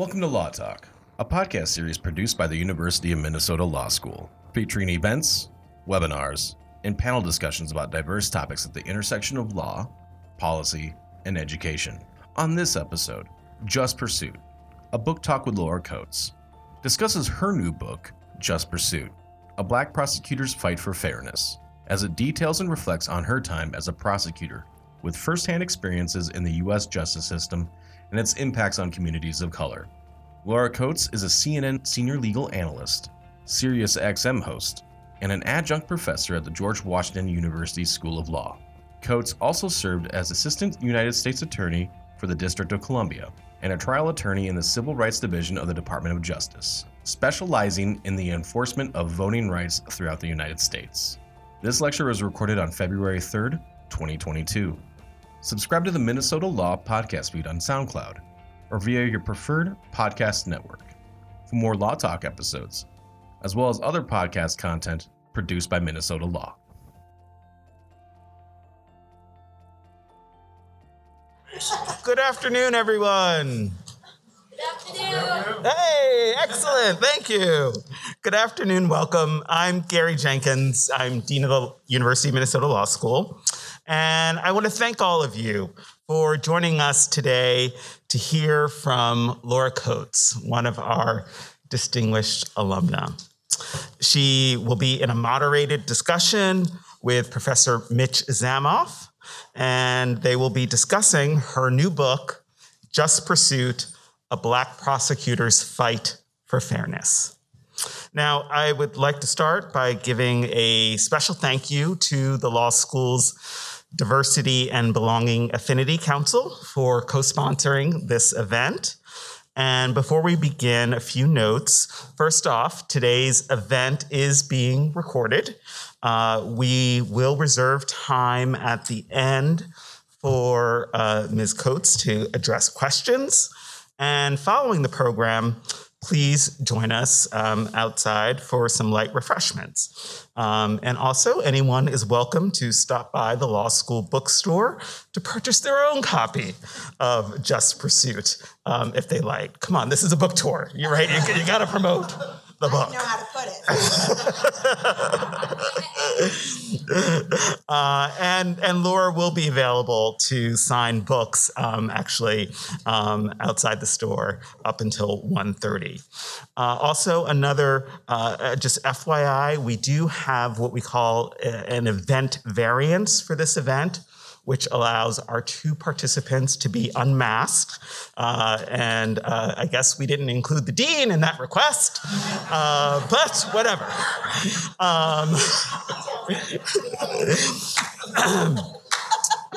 Welcome to Law Talk, a podcast series produced by the University of Minnesota Law School, featuring events, webinars, and panel discussions about diverse topics at the intersection of law, policy, and education. On this episode, Just Pursuit, a book talk with Laura Coates, discusses her new book, Just Pursuit A Black Prosecutor's Fight for Fairness, as it details and reflects on her time as a prosecutor with firsthand experiences in the U.S. justice system and its impacts on communities of color. Laura Coates is a CNN senior legal analyst, Sirius XM host, and an adjunct professor at the George Washington University School of Law. Coates also served as Assistant United States Attorney for the District of Columbia and a trial attorney in the Civil Rights Division of the Department of Justice, specializing in the enforcement of voting rights throughout the United States. This lecture was recorded on February 3rd, 2022. Subscribe to the Minnesota Law podcast feed on SoundCloud or via your preferred podcast network for more Law Talk episodes, as well as other podcast content produced by Minnesota Law. Good afternoon, everyone. Good afternoon. Hey, excellent. Thank you. Good afternoon. Welcome. I'm Garry Jenkins. I'm Dean of the University of Minnesota Law School. And I want to thank all of you for joining us today to hear from Laura Coates, one of our distinguished alumna. She will be in a moderated discussion with Professor Mitch Zamoff, and they will be discussing her new book, Just Pursuit A Black Prosecutor's Fight for Fairness. Now, I would like to start by giving a special thank you to the law school's Diversity and Belonging Affinity Council for co sponsoring this event. And before we begin, a few notes. First off, today's event is being recorded. Uh, we will reserve time at the end for uh, Ms. Coates to address questions. And following the program, please join us um, outside for some light refreshments. Um, and also, anyone is welcome to stop by the law school bookstore to purchase their own copy of Just Pursuit um, if they like. Come on, this is a book tour. You're right. You, you got to promote the book. Know how to put it. uh, and and Laura will be available to sign books um, actually um, outside the store up until 1.30. Uh, also, another uh, just FYI, we do have what we call a, an event variance for this event which allows our two participants to be unmasked. Uh, and uh, I guess we didn't include the dean in that request, uh, but whatever. Um,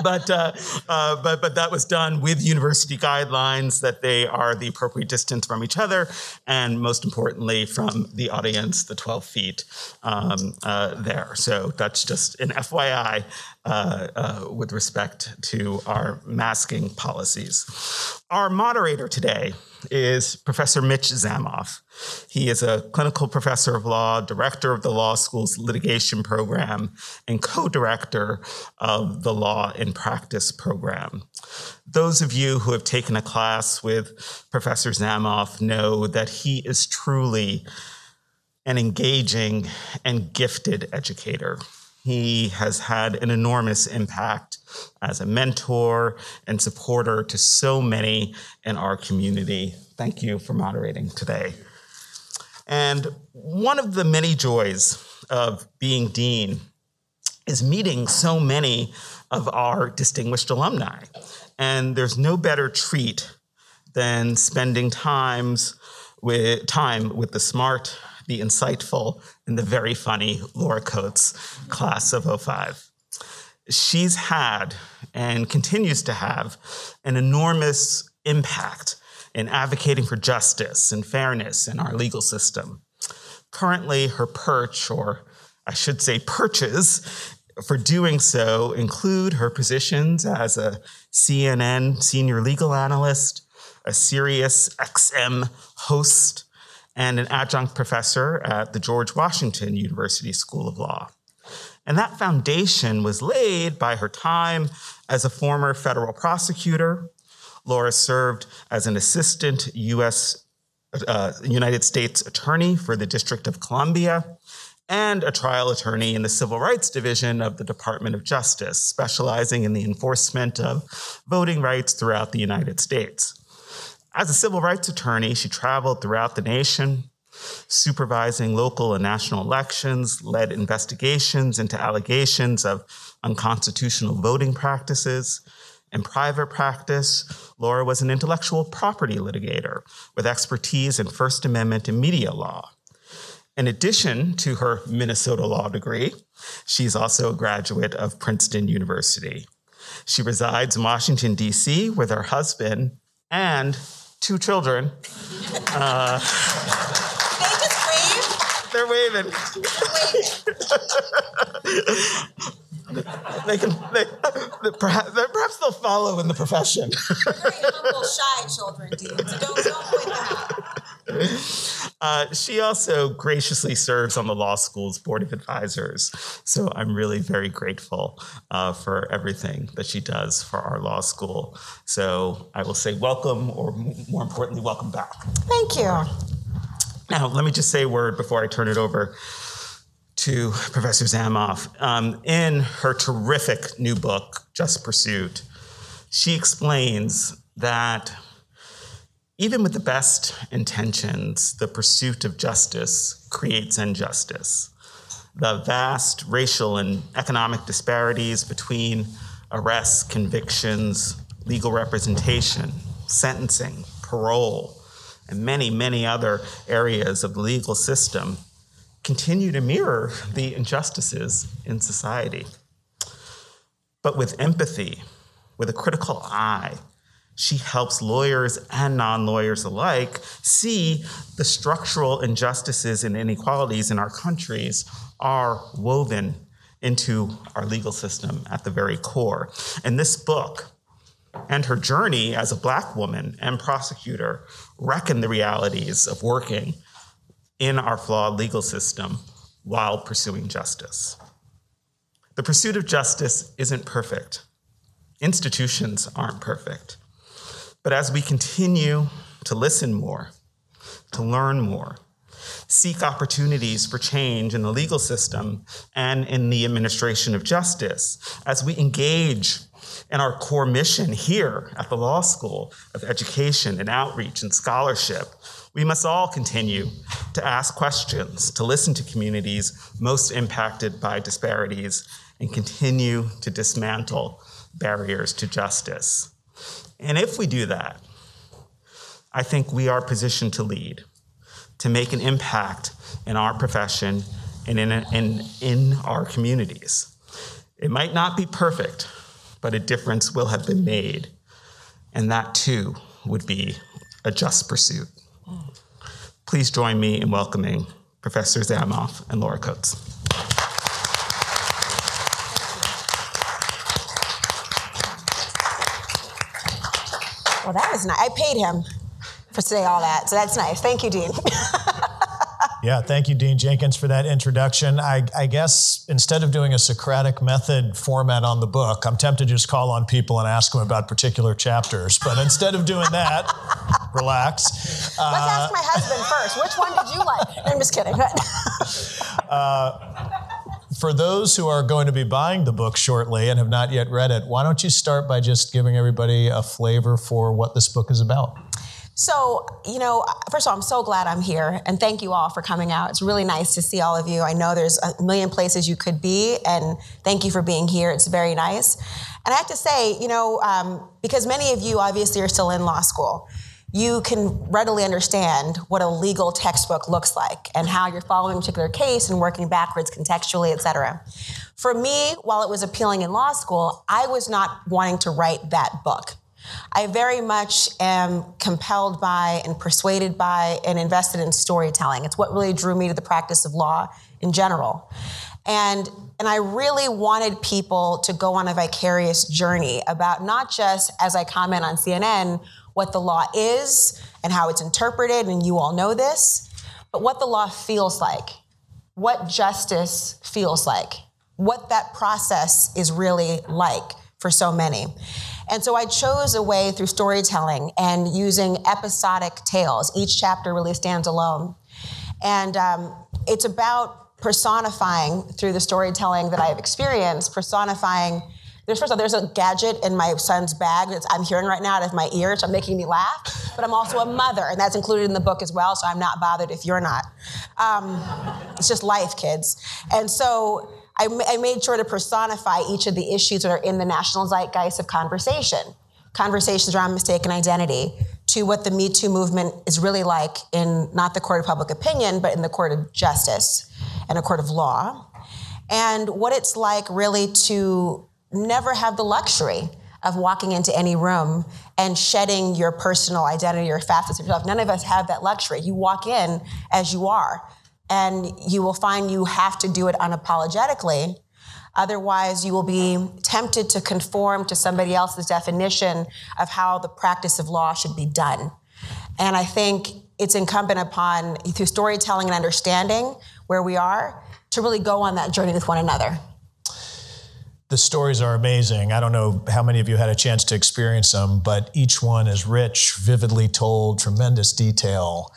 but, uh, uh, but but that was done with university guidelines that they are the appropriate distance from each other, and most importantly from the audience, the 12 feet um, uh, there. So that's just an FYI uh, uh, with respect to our masking policies. Our moderator today is Professor Mitch Zamoff. He is a clinical professor of law, director of the law school's litigation program, and co director of the Law in Practice program. Those of you who have taken a class with Professor Zamoff know that he is truly an engaging and gifted educator. He has had an enormous impact as a mentor and supporter to so many in our community. Thank you for moderating today. And one of the many joys of being dean is meeting so many of our distinguished alumni. And there's no better treat than spending times with time with the smart, the insightful, and the very funny Laura Coates, class of 05. She's had and continues to have an enormous impact in advocating for justice and fairness in our legal system. Currently, her perch, or I should say perches, for doing so include her positions as a CNN senior legal analyst, a Sirius XM host, and an adjunct professor at the George Washington University School of Law. And that foundation was laid by her time as a former federal prosecutor, Laura served as an assistant U.S. Uh, United States attorney for the District of Columbia and a trial attorney in the Civil Rights Division of the Department of Justice, specializing in the enforcement of voting rights throughout the United States. As a civil rights attorney, she traveled throughout the nation, supervising local and national elections, led investigations into allegations of unconstitutional voting practices. In private practice, Laura was an intellectual property litigator with expertise in First Amendment and media law. In addition to her Minnesota law degree, she's also a graduate of Princeton University. She resides in Washington, D.C., with her husband and two children. Uh, They just wave. they're waving. They can, they, perhaps, perhaps they'll follow in the profession. They're very humble, shy children, Dean. So don't, don't point them out. Uh, she also graciously serves on the law school's board of advisors. So I'm really very grateful uh, for everything that she does for our law school. So I will say welcome, or m- more importantly, welcome back. Thank you. Now, let me just say a word before I turn it over to Professor Zamoff. Um, in her terrific new book, Just Pursuit, she explains that even with the best intentions, the pursuit of justice creates injustice. The vast racial and economic disparities between arrests, convictions, legal representation, sentencing, parole, and many, many other areas of the legal system continue to mirror the injustices in society. But with empathy, with a critical eye, she helps lawyers and non lawyers alike see the structural injustices and inequalities in our countries are woven into our legal system at the very core. And this book and her journey as a Black woman and prosecutor reckon the realities of working in our flawed legal system while pursuing justice. The pursuit of justice isn't perfect, institutions aren't perfect. But as we continue to listen more, to learn more, seek opportunities for change in the legal system and in the administration of justice, as we engage in our core mission here at the law school of education and outreach and scholarship, we must all continue to ask questions, to listen to communities most impacted by disparities, and continue to dismantle barriers to justice. And if we do that, I think we are positioned to lead, to make an impact in our profession and in, in, in our communities. It might not be perfect, but a difference will have been made. And that too would be a just pursuit. Please join me in welcoming Professor Zamoff and Laura Coates. Well, that was nice. I paid him for say all that, so that's nice. Thank you, Dean. Yeah, thank you, Dean Jenkins, for that introduction. I, I, guess instead of doing a Socratic method format on the book, I'm tempted to just call on people and ask them about particular chapters. But instead of doing that, relax. Let's ask my husband first. Which one did you like? I'm just kidding. uh, for those who are going to be buying the book shortly and have not yet read it, why don't you start by just giving everybody a flavor for what this book is about? So, you know, first of all, I'm so glad I'm here and thank you all for coming out. It's really nice to see all of you. I know there's a million places you could be, and thank you for being here. It's very nice. And I have to say, you know, um, because many of you obviously are still in law school, you can readily understand what a legal textbook looks like and how you're following a particular case and working backwards contextually, et cetera. For me, while it was appealing in law school, I was not wanting to write that book. I very much am compelled by and persuaded by and invested in storytelling. It's what really drew me to the practice of law in general. And, and I really wanted people to go on a vicarious journey about not just, as I comment on CNN, what the law is and how it's interpreted, and you all know this, but what the law feels like, what justice feels like, what that process is really like for so many. And so I chose a way through storytelling and using episodic tales. Each chapter really stands alone. And um, it's about personifying through the storytelling that I've experienced, personifying. There's first of all, there's a gadget in my son's bag that I'm hearing right now out of my ear, so making me laugh. But I'm also a mother, and that's included in the book as well. So I'm not bothered if you're not. Um, it's just life, kids. And so I, I made sure to personify each of the issues that are in the national zeitgeist of conversation. Conversations around mistaken identity, to what the Me Too movement is really like in not the court of public opinion, but in the court of justice and a court of law, and what it's like really to never have the luxury of walking into any room and shedding your personal identity or facets of yourself. None of us have that luxury. You walk in as you are, and you will find you have to do it unapologetically. Otherwise, you will be tempted to conform to somebody else's definition of how the practice of law should be done. And I think it's incumbent upon, through storytelling and understanding where we are, to really go on that journey with one another. The stories are amazing. I don't know how many of you had a chance to experience them, but each one is rich, vividly told, tremendous detail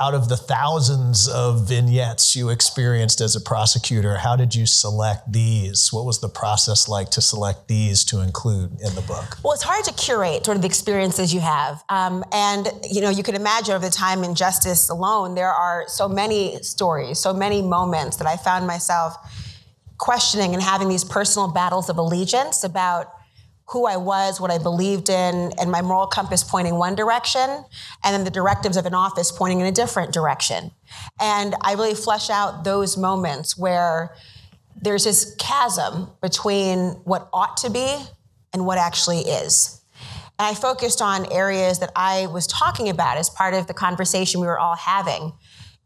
out of the thousands of vignettes you experienced as a prosecutor, how did you select these? What was the process like to select these to include in the book? Well, it's hard to curate sort of the experiences you have. Um, and, you know, you can imagine over the time in justice alone, there are so many stories, so many moments that I found myself questioning and having these personal battles of allegiance about who I was, what I believed in, and my moral compass pointing one direction, and then the directives of an office pointing in a different direction. And I really flesh out those moments where there's this chasm between what ought to be and what actually is. And I focused on areas that I was talking about as part of the conversation we were all having.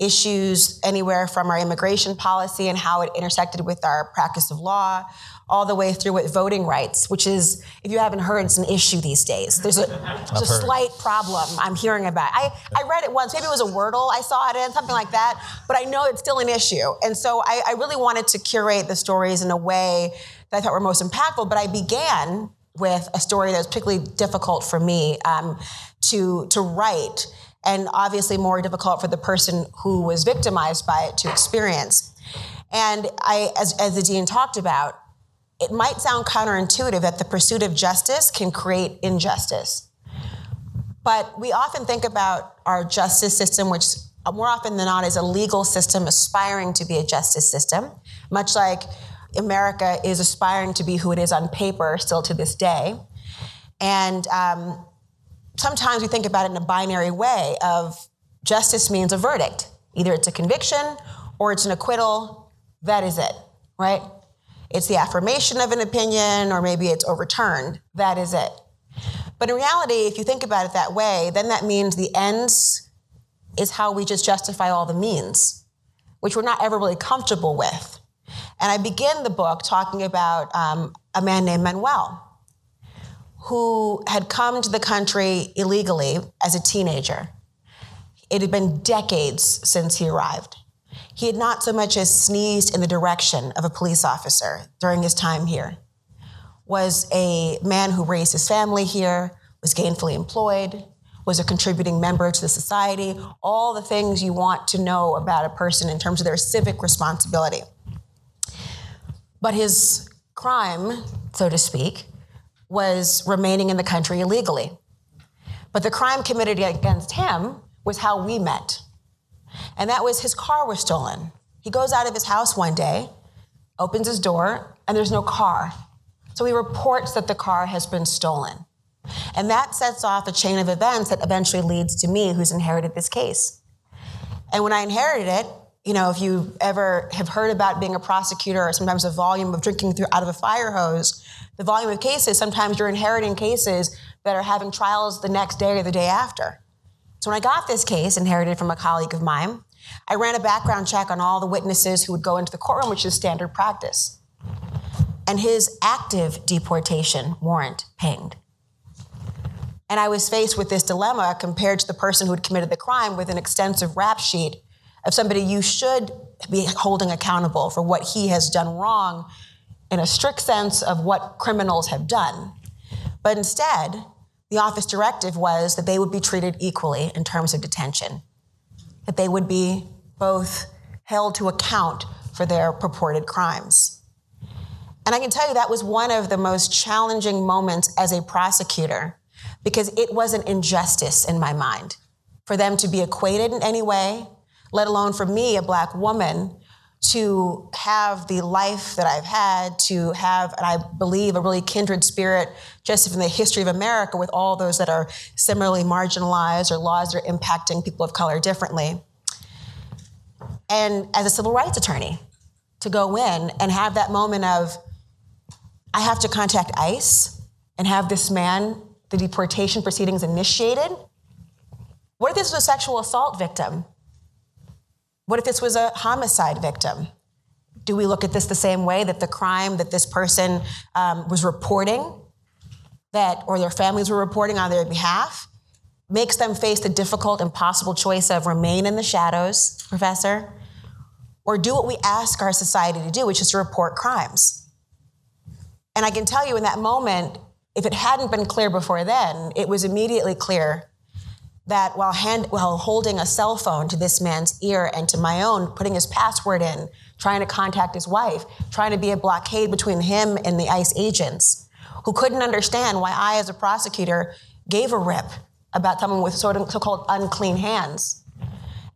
Issues anywhere from our immigration policy and how it intersected with our practice of law, all the way through with voting rights, which is, if you haven't heard, it's an issue these days. There's a, there's a slight problem I'm hearing about. I, I read it once, maybe it was a Wordle I saw it in, something like that, but I know it's still an issue. And so I, I really wanted to curate the stories in a way that I thought were most impactful, but I began with a story that was particularly difficult for me um, to, to write and obviously more difficult for the person who was victimized by it to experience. And I, as, as the dean talked about, it might sound counterintuitive that the pursuit of justice can create injustice. But we often think about our justice system, which more often than not is a legal system aspiring to be a justice system, much like America is aspiring to be who it is on paper still to this day. And um, sometimes we think about it in a binary way of justice means a verdict. Either it's a conviction or it's an acquittal. That is it, right? It's the affirmation of an opinion, or maybe it's overturned. That is it. But in reality, if you think about it that way, then that means the ends is how we just justify all the means, which we're not ever really comfortable with. And I begin the book talking about um, a man named Manuel, who had come to the country illegally as a teenager. It had been decades since he arrived. He had not so much as sneezed in the direction of a police officer during his time here. Was a man who raised his family here, was gainfully employed, was a contributing member to the society, all the things you want to know about a person in terms of their civic responsibility. But his crime, so to speak, was remaining in the country illegally. But the crime committed against him was how we met. And that was his car was stolen. He goes out of his house one day, opens his door, and there's no car. So he reports that the car has been stolen. And that sets off a chain of events that eventually leads to me, who's inherited this case. And when I inherited it, you know, if you ever have heard about being a prosecutor or sometimes a volume of drinking through out of a fire hose, the volume of cases, sometimes you're inheriting cases that are having trials the next day or the day after. So when I got this case, inherited from a colleague of mine, I ran a background check on all the witnesses who would go into the courtroom, which is standard practice. And his active deportation warrant pinged. And I was faced with this dilemma compared to the person who had committed the crime with an extensive rap sheet of somebody you should be holding accountable for what he has done wrong in a strict sense of what criminals have done. But instead, the office directive was that they would be treated equally in terms of detention, that they would be both held to account for their purported crimes. And I can tell you that was one of the most challenging moments as a prosecutor because it was an injustice in my mind for them to be equated in any way, let alone for me, a black woman, to have the life that I've had, to have, and I believe, a really kindred spirit just from the history of America with all those that are similarly marginalized or laws that are impacting people of color differently. And as a civil rights attorney, to go in and have that moment of, I have to contact ICE and have this man, the deportation proceedings initiated. What if this was a sexual assault victim? What if this was a homicide victim? Do we look at this the same way that the crime that this person um, was reporting, that or their families were reporting on their behalf, makes them face the difficult, impossible choice of remain in the shadows, professor, or do what we ask our society to do, which is to report crimes? And I can tell you in that moment, if it hadn't been clear before then, it was immediately clear that while, hand, while holding a cell phone to this man's ear and to my own, putting his password in, trying to contact his wife, trying to be a blockade between him and the ICE agents, who couldn't understand why I, as a prosecutor, gave a rip about someone with so-called unclean hands,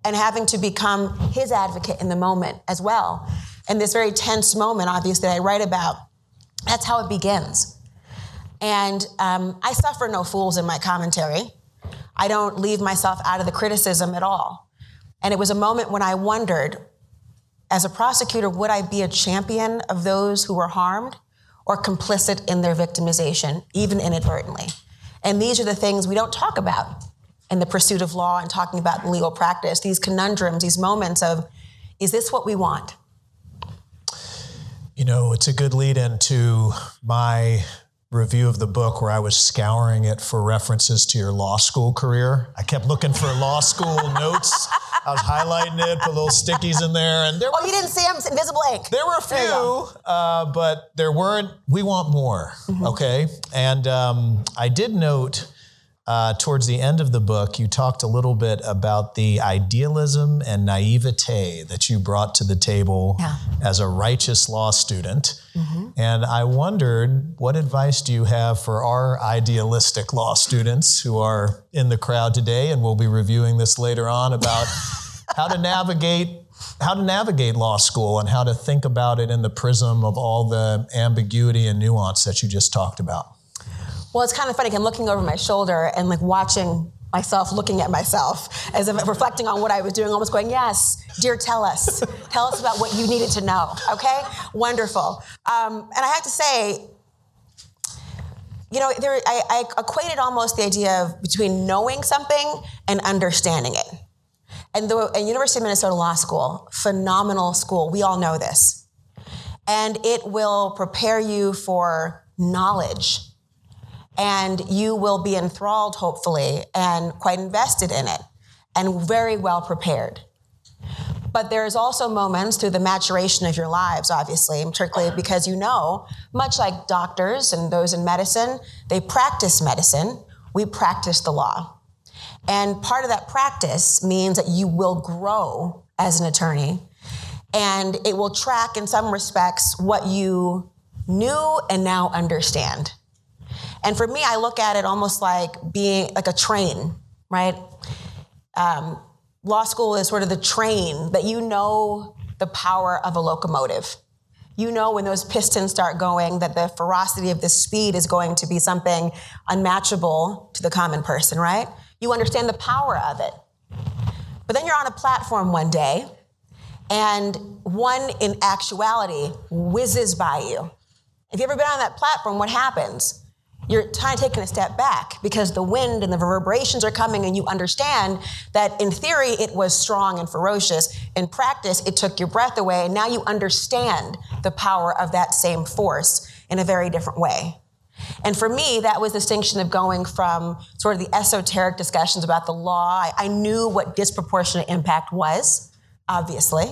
and having to become his advocate in the moment as well. And this very tense moment, obviously, that I write about, that's how it begins. And um, I suffer no fools in my commentary. I don't leave myself out of the criticism at all. And it was a moment when I wondered, as a prosecutor, would I be a champion of those who were harmed or complicit in their victimization, even inadvertently? And these are the things we don't talk about in the pursuit of law and talking about legal practice, these conundrums, these moments of, is this what we want? You know, it's a good lead into my review of the book where I was scouring it for references to your law school career. I kept looking for law school notes. I was highlighting it, put little stickies in there, and there. Oh, you didn't see them? Invisible ink. There were a There few, uh, but there weren't. We want more, okay? And um, I did note uh, towards the end of the book, you talked a little bit about the idealism and naivete that you brought to the table Yeah. as a righteous law student. And I wondered, what advice do you have for our idealistic law students who are in the crowd today? And we'll be reviewing this later on about how to navigate how to navigate law school and how to think about it in the prism of all the ambiguity and nuance that you just talked about. Well, it's kind of funny. I'm looking over my shoulder and like watching myself looking at myself as if reflecting on what I was doing, almost going, Yes, dear, tell us. tell us about what you needed to know. Okay? Wonderful. Um, and I have to say, you know, there, I, I equated almost the idea of between knowing something and understanding it. And the and University of Minnesota Law School, phenomenal school. We all know this. And it will prepare you for knowledge and you will be enthralled, hopefully, and quite invested in it and very well prepared. But there's also moments through the maturation of your lives, obviously, particularly because you know, much like doctors and those in medicine, they practice medicine, we practice the law. And part of that practice means that you will grow as an attorney and it will track in some respects what you knew and now understand. And for me, I look at it almost like being like a train, right? Um, law school is sort of the train that you know the power of a locomotive. You know when those pistons start going that the ferocity of the speed is going to be something unmatchable to the common person, right? You understand the power of it. But then you're on a platform one day and one in actuality whizzes by you. If you've ever been on that platform, what happens? You're kind of taking a step back because the wind and the reverberations are coming, and you understand that in theory it was strong and ferocious. In practice, it took your breath away, and now you understand the power of that same force in a very different way. And for me, that was the distinction of going from sort of the esoteric discussions about the law. I, I knew what disproportionate impact was, obviously.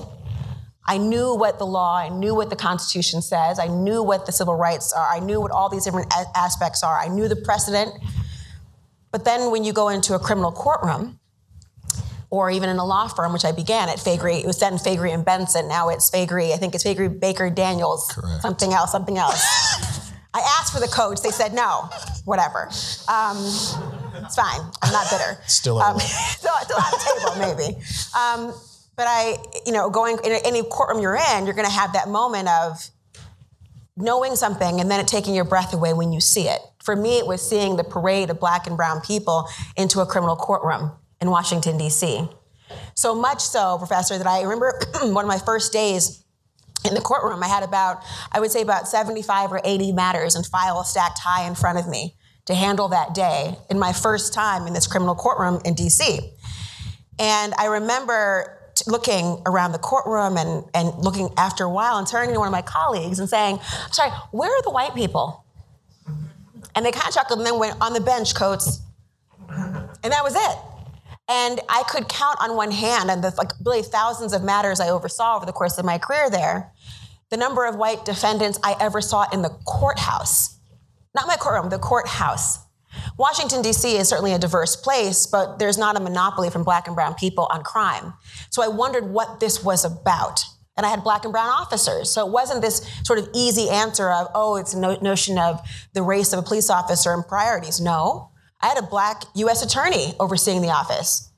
I knew what the law, I knew what the Constitution says, I knew what the civil rights are, I knew what all these different a- aspects are, I knew the precedent. But then when you go into a criminal courtroom, or even in a law firm, which I began at Faegre, it was then Faegre and Benson, now it's Faegre, I think it's Faegre Baker Daniels, Correct. something else, something else. I asked for the codes, they said no, whatever. Um, it's fine, I'm not bitter. Still um, still, still at the table, maybe. Um, but I, you know, going in any courtroom you're in, you're going to have that moment of knowing something and then it taking your breath away when you see it. For me, it was seeing the parade of black and brown people into a criminal courtroom in Washington, D.C. So much so, Professor, that I remember one of my first days in the courtroom, I had about, I would say about 75 or 80 matters and files stacked high in front of me to handle that day in my first time in this criminal courtroom in DC. And I remember t- looking around the courtroom and, and looking after a while and turning to one of my colleagues and saying, sorry, where are the white people? And they kind of chuckled and then went on the bench, coats. And that was it. And I could count on one hand, and the like really thousands of matters I oversaw over the course of my career there, the number of white defendants I ever saw in the courthouse. Not my courtroom, the courthouse. Washington, D.C. is certainly a diverse place, but there's not a monopoly from black and brown people on crime. So I wondered what this was about. And I had black and brown officers. So it wasn't this sort of easy answer of, oh, it's a no- notion of the race of a police officer and priorities. No. I had a black U.S. attorney overseeing the office.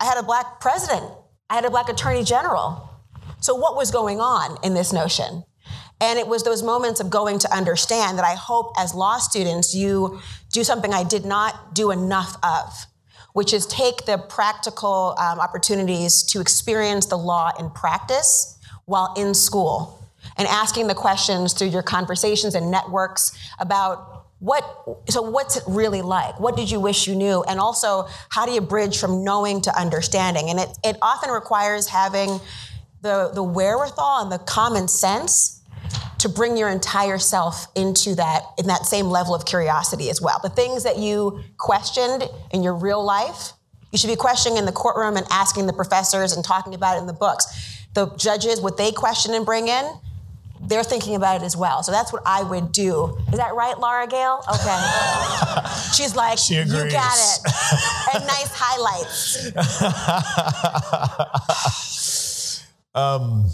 I had a black president. I had a black attorney general. So, what was going on in this notion? And it was those moments of going to understand that I hope as law students you do something I did not do enough of, which is take the practical um, opportunities to experience the law in practice while in school and asking the questions through your conversations and networks about what so what's it really like? What did you wish you knew? And also how do you bridge from knowing to understanding? And it, it often requires having the, the wherewithal and the common sense to bring your entire self into that in that same level of curiosity as well the things that you questioned in your real life you should be questioning in the courtroom and asking the professors and talking about it in the books the judges what they question and bring in they're thinking about it as well. So that's what I would do. Is that right, Laura Gale? Okay. She's like, She you got it. and nice highlights. Um,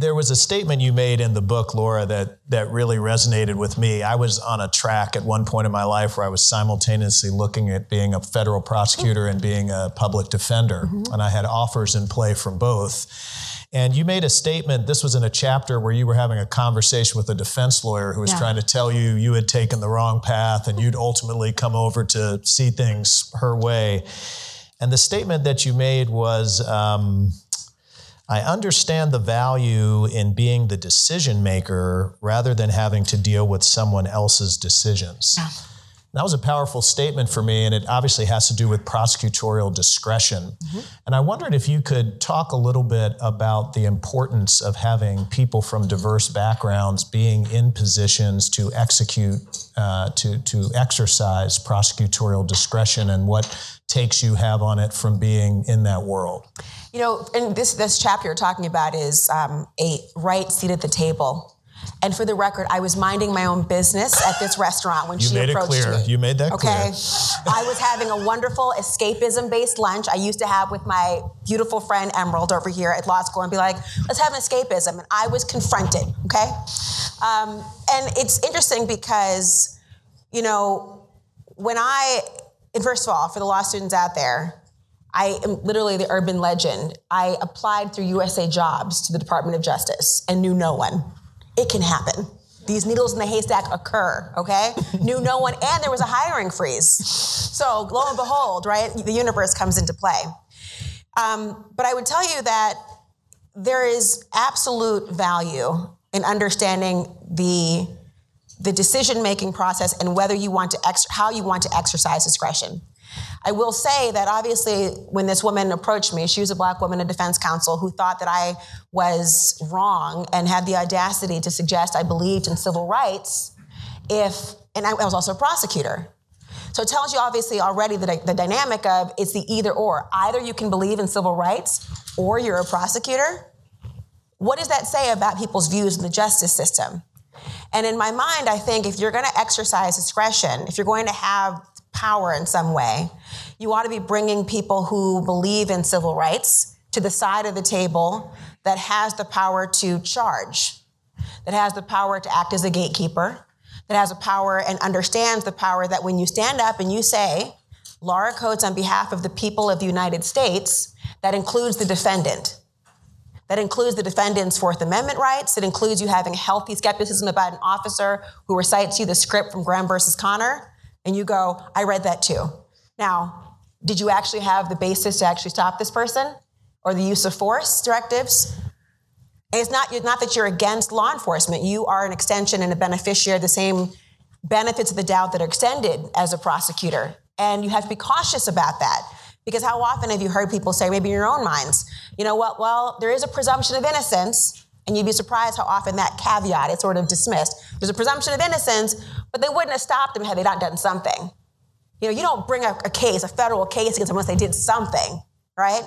There was a statement you made in the book, Laura, that that really resonated with me. I was on a track at one point in my life where I was simultaneously looking at being a federal prosecutor and being a public defender, and I had offers in play from both. And you made a statement. This was in a chapter where you were having a conversation with a defense lawyer who was Yeah. trying to tell you you had taken the wrong path and you'd ultimately come over to see things her way. And the statement that you made was. Um, I understand the value in being the decision maker rather than having to deal with someone else's decisions. That was a powerful statement for me, and it obviously has to do with prosecutorial discretion. And I wondered if you could talk a little bit about the importance of having people from diverse backgrounds being in positions to execute, uh, to, to exercise prosecutorial discretion and what takes you have on it from being in that world. You know, and this this chapter you're talking about is um, a right seat at the table. And for the record, I was minding my own business at this restaurant when You she made it approached clear. me. You made that okay? clear. Okay. I was having a wonderful escapism-based lunch I used to have with my beautiful friend Emerald over here at law school, and be like, "Let's have an escapism." And I was confronted. Okay, um, and it's interesting because, you know, when I, and first of all, for the law students out there, I am literally the urban legend. I applied through USA Jobs to the Department of Justice and knew no one. It can happen. These needles in the haystack occur, okay? knew no one, and there was a hiring freeze. So lo and behold, right, the universe comes into play. Um, but I would tell you that there is absolute value in understanding the the decision making process and whether you want to ex- how you want to exercise discretion. I will say that obviously, when this woman approached me, she was a black woman, a defense counsel, who thought that I was wrong and had the audacity to suggest I believed in civil rights. If and I was also a prosecutor. So it tells you obviously already the, the dynamic of it's the either or. Either you can believe in civil rights or you're a prosecutor. what does that say about people's views in the justice system? And in my mind, I think if you're going to exercise discretion, if you're going to have power in some way, you ought to be bringing people who believe in civil rights to the side of the table that has the power to charge, that has the power to act as a gatekeeper, that has a power and understands the power that when you stand up and you say, Laura Coates on behalf of the people of the United States, that includes the defendant. That includes the defendant's Fourth Amendment rights. It includes you having healthy skepticism about an officer who recites you the script from Graham versus Connor, and you go, I read that too. Now, did you actually have the basis to actually stop this person or the use of force directives? And it's not, not that you're against law enforcement. You are an extension and a beneficiary of the same benefits of the doubt that are extended as a prosecutor. And you have to be cautious about that. Because how often have you heard people say, maybe in your own minds, you know what, well, there is a presumption of innocence, and you'd be surprised how often that caveat is sort of dismissed. There's a presumption of innocence, but they wouldn't have stopped them had they not done something. You know, you don't bring a, a case, a federal case against them unless they did something, right?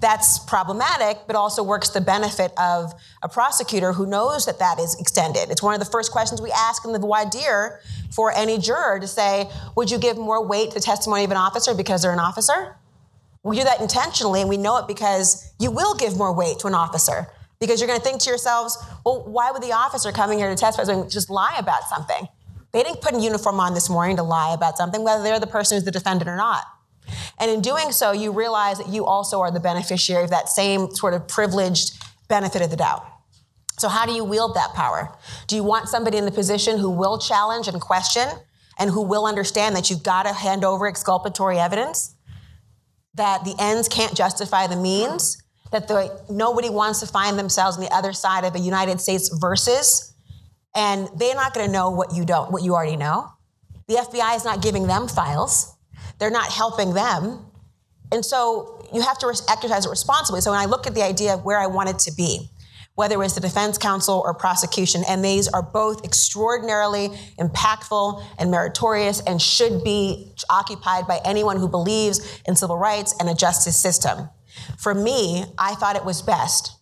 that's problematic, but also works the benefit of a prosecutor who knows that that is extended. It's one of the first questions we ask in the voir dire for any juror to say, would you give more weight to the testimony of an officer because they're an officer? We do that intentionally, and we know it because you will give more weight to an officer because you're going to think to yourselves, well, why would the officer coming here to testify just lie about something? They didn't put a uniform on this morning to lie about something, whether they're the person who's the defendant or not. And in doing so, you realize that you also are the beneficiary of that same sort of privileged benefit of the doubt. So, how do you wield that power? Do you want somebody in the position who will challenge and question and who will understand that you've got to hand over exculpatory evidence? That the ends can't justify the means? That the, nobody wants to find themselves on the other side of a United States versus, and they're not going to know what you don't, what you already know. The FBI is not giving them files. They're not helping them. And so you have to exercise it responsibly. So when I look at the idea of where I want it to be, whether it was the defense counsel or prosecution, and these are both extraordinarily impactful and meritorious and should be occupied by anyone who believes in civil rights and a justice system. For me, I thought it was best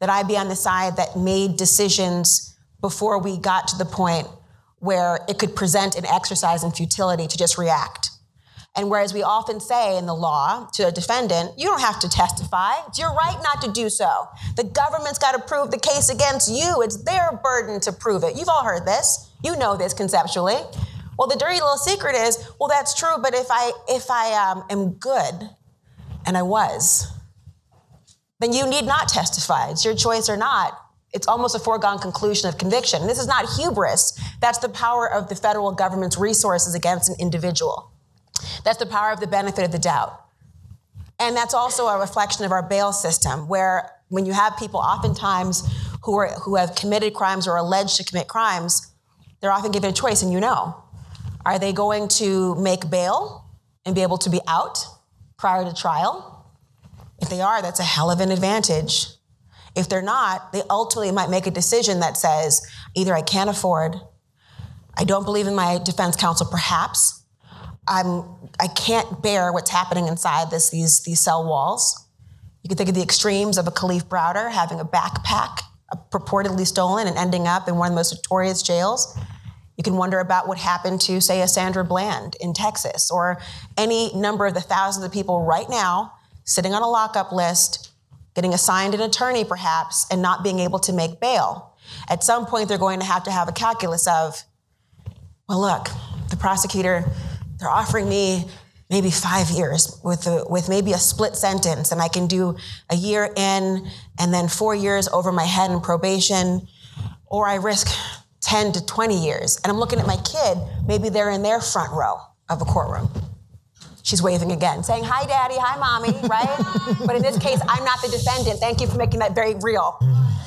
that I be on the side that made decisions before we got to the point where it could present an exercise in futility to just react. And whereas we often say in the law to a defendant, you don't have to testify. It's your right not to do so. The government's got to prove the case against you. It's their burden to prove it. You've all heard this. You know this conceptually. Well, the dirty little secret is, well, that's true, but if I if I um, am good, and I was, then you need not testify. It's your choice or not. It's almost a foregone conclusion of conviction. This is not hubris. That's the power of the federal government's resources against an individual. That's the power of the benefit of the doubt. And that's also a reflection of our bail system, where when you have people oftentimes who, are, who have committed crimes or alleged to commit crimes, they're often given a choice, and you know. Are they going to make bail and be able to be out prior to trial? If they are, that's a hell of an advantage. If they're not, they ultimately might make a decision that says either I can't afford, I don't believe in my defense counsel, perhaps, I'm I can't bear what's happening inside this these these cell walls. You can think of the extremes of a Kalief Browder having a backpack uh, purportedly stolen and ending up in one of the most notorious jails. You can wonder about what happened to, say, a Sandra Bland in Texas, or any number of the thousands of people right now sitting on a lockup list, getting assigned an attorney perhaps, and not being able to make bail. At some point, they're going to have to have a calculus of, well, look, the prosecutor they're offering me maybe five years with, a, with maybe a split sentence, and I can do a year in and then four years over my head in probation, or I risk 10 to 20 years. And I'm looking at my kid, maybe they're in their front row of a courtroom. She's waving again, saying, Hi, daddy, hi, mommy, right? but in this case, I'm not the defendant. Thank you for making that very real.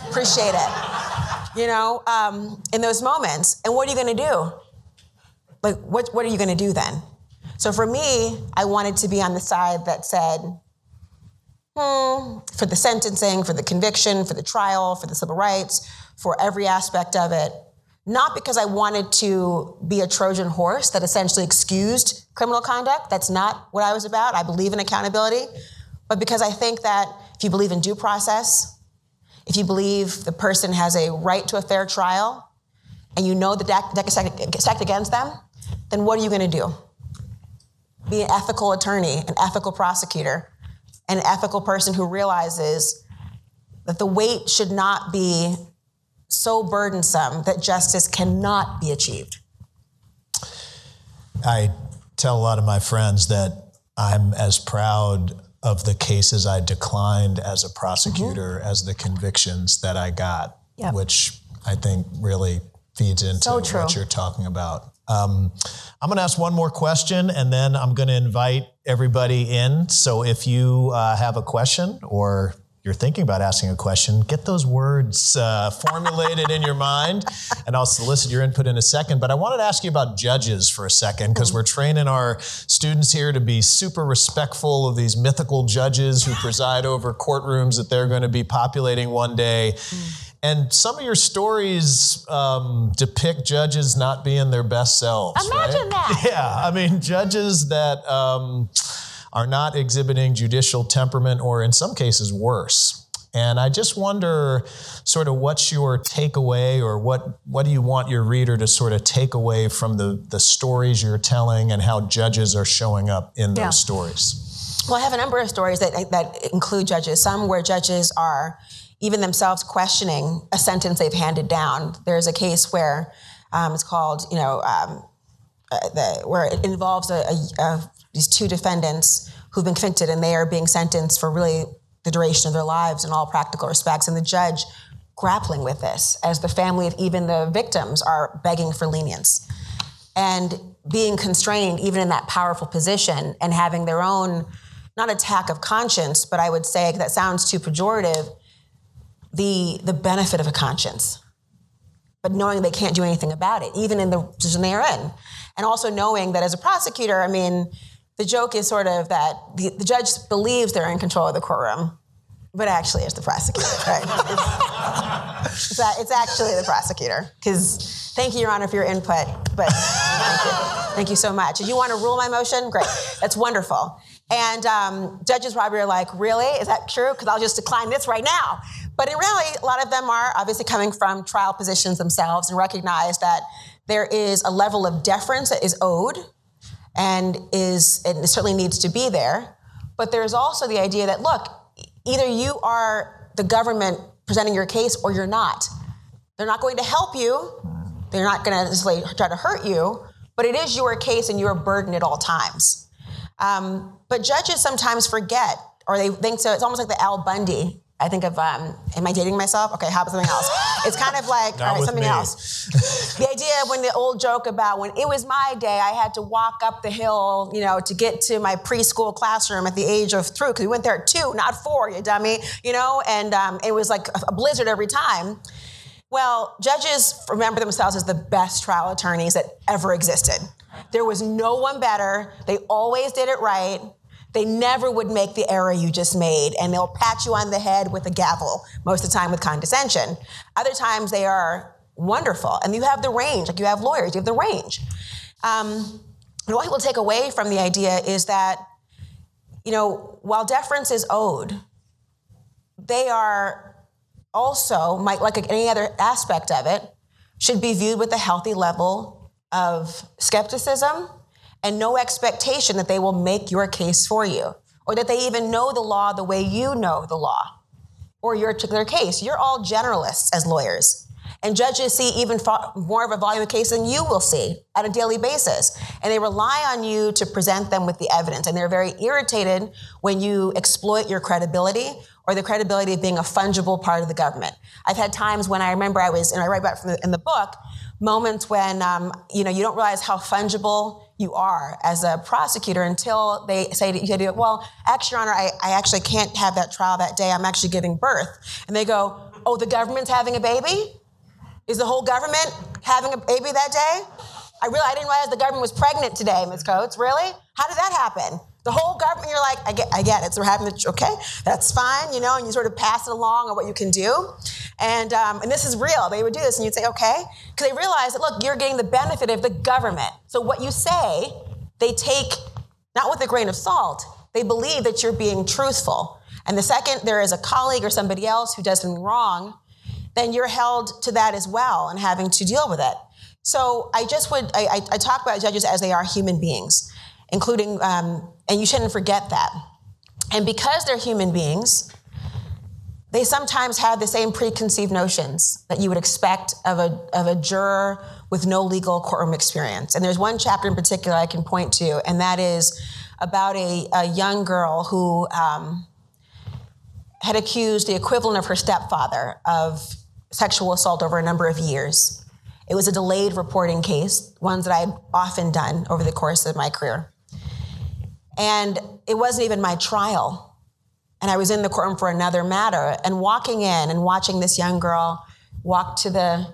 Appreciate it. You know, um, in those moments. And what are you going to do? like what, what are you going to do then? So for me, I wanted to be on the side that said, hmm, for the sentencing, for the conviction, for the trial, for the civil rights, for every aspect of it, not because I wanted to be a Trojan horse that essentially excused criminal conduct. That's not what I was about. I believe in accountability. But because I think that if you believe in due process, if you believe the person has a right to a fair trial, and you know the deck, deck is stacked stacked against them, then what are you going to do? Be an ethical attorney, an ethical prosecutor, an ethical person who realizes that the weight should not be so burdensome that justice cannot be achieved. I tell a lot of my friends that I'm as proud of the cases I declined as a prosecutor as the convictions that I got, Yep. which I think really feeds into So what you're talking about. Um, I'm going to ask one more question and then I'm going to invite everybody in. So if you uh, have a question or you're thinking about asking a question, get those words uh, formulated in your mind, and I'll solicit your input in a second. But I wanted to ask you about judges for a second because we're training our students here to be super respectful of these mythical judges who preside over courtrooms that they're going to be populating one day. And some of your stories um, depict judges not being their best selves. Imagine right? that. Yeah, I mean, judges that um, are not exhibiting judicial temperament, or in some cases, worse. And I just wonder, sort of, what's your takeaway, or what what do you want your reader to sort of take away from the the stories you're telling, and how judges are showing up in those Yeah. stories? Well, I have a number of stories that, that include judges. Some where judges are even themselves questioning a sentence they've handed down. There's a case where um, it's called, you know, um, uh, the, where it involves a, a, a, these two defendants who've been convicted and they are being sentenced for really the duration of their lives in all practical respects. And the judge grappling with this as the family of even the victims are begging for lenience and being constrained even in that powerful position and having their own not attack of conscience but i would say that sounds too pejorative the the benefit of a conscience but knowing they can't do anything about it even in the position they are in and also knowing that as a prosecutor i mean the joke is sort of that the, the judge believes they're in control of the courtroom but actually it's the prosecutor right? It's, actually the prosecutor. Because thank you your honor for your input but thank you. Thank you so much. If you want to rule my motion great. That's wonderful. And um, judges probably are like really? Is that true? Because i'll just decline this right now. But in reality a lot of them are obviously coming from trial positions themselves and recognize that there is a level of deference that is owed and is and it certainly needs to be there. But there's also the idea that look, either you are the government presenting your case or you're not. They're not going to help you. They're not going to necessarily try to hurt you, but it is your case and you're burdened at all times. Um, but judges sometimes forget, or they think so. It's almost like the Al Bundy. I think of, um, am I dating myself? Okay, how about something else? It's kind of like, Not all right, something me. else the idea when the old joke about when it was my day, I had to walk up the hill, you know, to get to my preschool classroom at the age of three, because we went there at two, not four, you dummy, you know, and um, it was like a, a blizzard every time. Well, judges remember themselves as the best trial attorneys that ever existed. There was no one better. They always did it right. They never would make the error you just made, and they'll pat you on the head with a gavel, most of the time with condescension. Other times they are wonderful, and you have the range, like you have lawyers, you have the range. Um, and what people take away from the idea is that, you know, while deference is owed, they are also, might, like any other aspect of it, should be viewed with a healthy level of skepticism and no expectation that they will make your case for you or that they even know the law the way you know the law or your particular case. You're all generalists as lawyers. And judges see even more of a volume of case than you will see at a daily basis. And they rely on you to present them with the evidence. And they're very irritated when you exploit your credibility or the credibility of being a fungible part of the government. I've had times when I remember I was, and I write about in the book, moments when um, you know you don't realize how fungible you are as a prosecutor until they say to you, well, actually, Your Honor, I, I actually can't have that trial that day. I'm actually giving birth. And they go, oh, the government's having a baby? Is the whole government having a baby that day? I really, I didn't realize the government was pregnant today, Ms. Coates. Really? How did that happen? The whole government, you're like, I get, I get it. So we're having the, okay, that's fine, you know, and you sort of pass it along on what you can do. And, um, and this is real. They would do this, and you'd say, okay, because they realize that, look, you're getting the benefit of the government. So what you say, they take not with a grain of salt. They believe that you're being truthful. And the second there is a colleague or somebody else who does something wrong, then you're held to that as well and having to deal with it. So I just would, I, I, I talk about judges as they are human beings, including, um, and you shouldn't forget that. And because they're human beings, they sometimes have the same preconceived notions that you would expect of a, of a juror with no legal courtroom experience. And there's one chapter in particular I can point to, and that is about a, a young girl who um, had accused the equivalent of her stepfather of sexual assault over a number of years. It was a delayed reporting case, ones that I've often done over the course of my career. And it wasn't even my trial and I was in the courtroom for another matter. And walking in and watching this young girl walk to the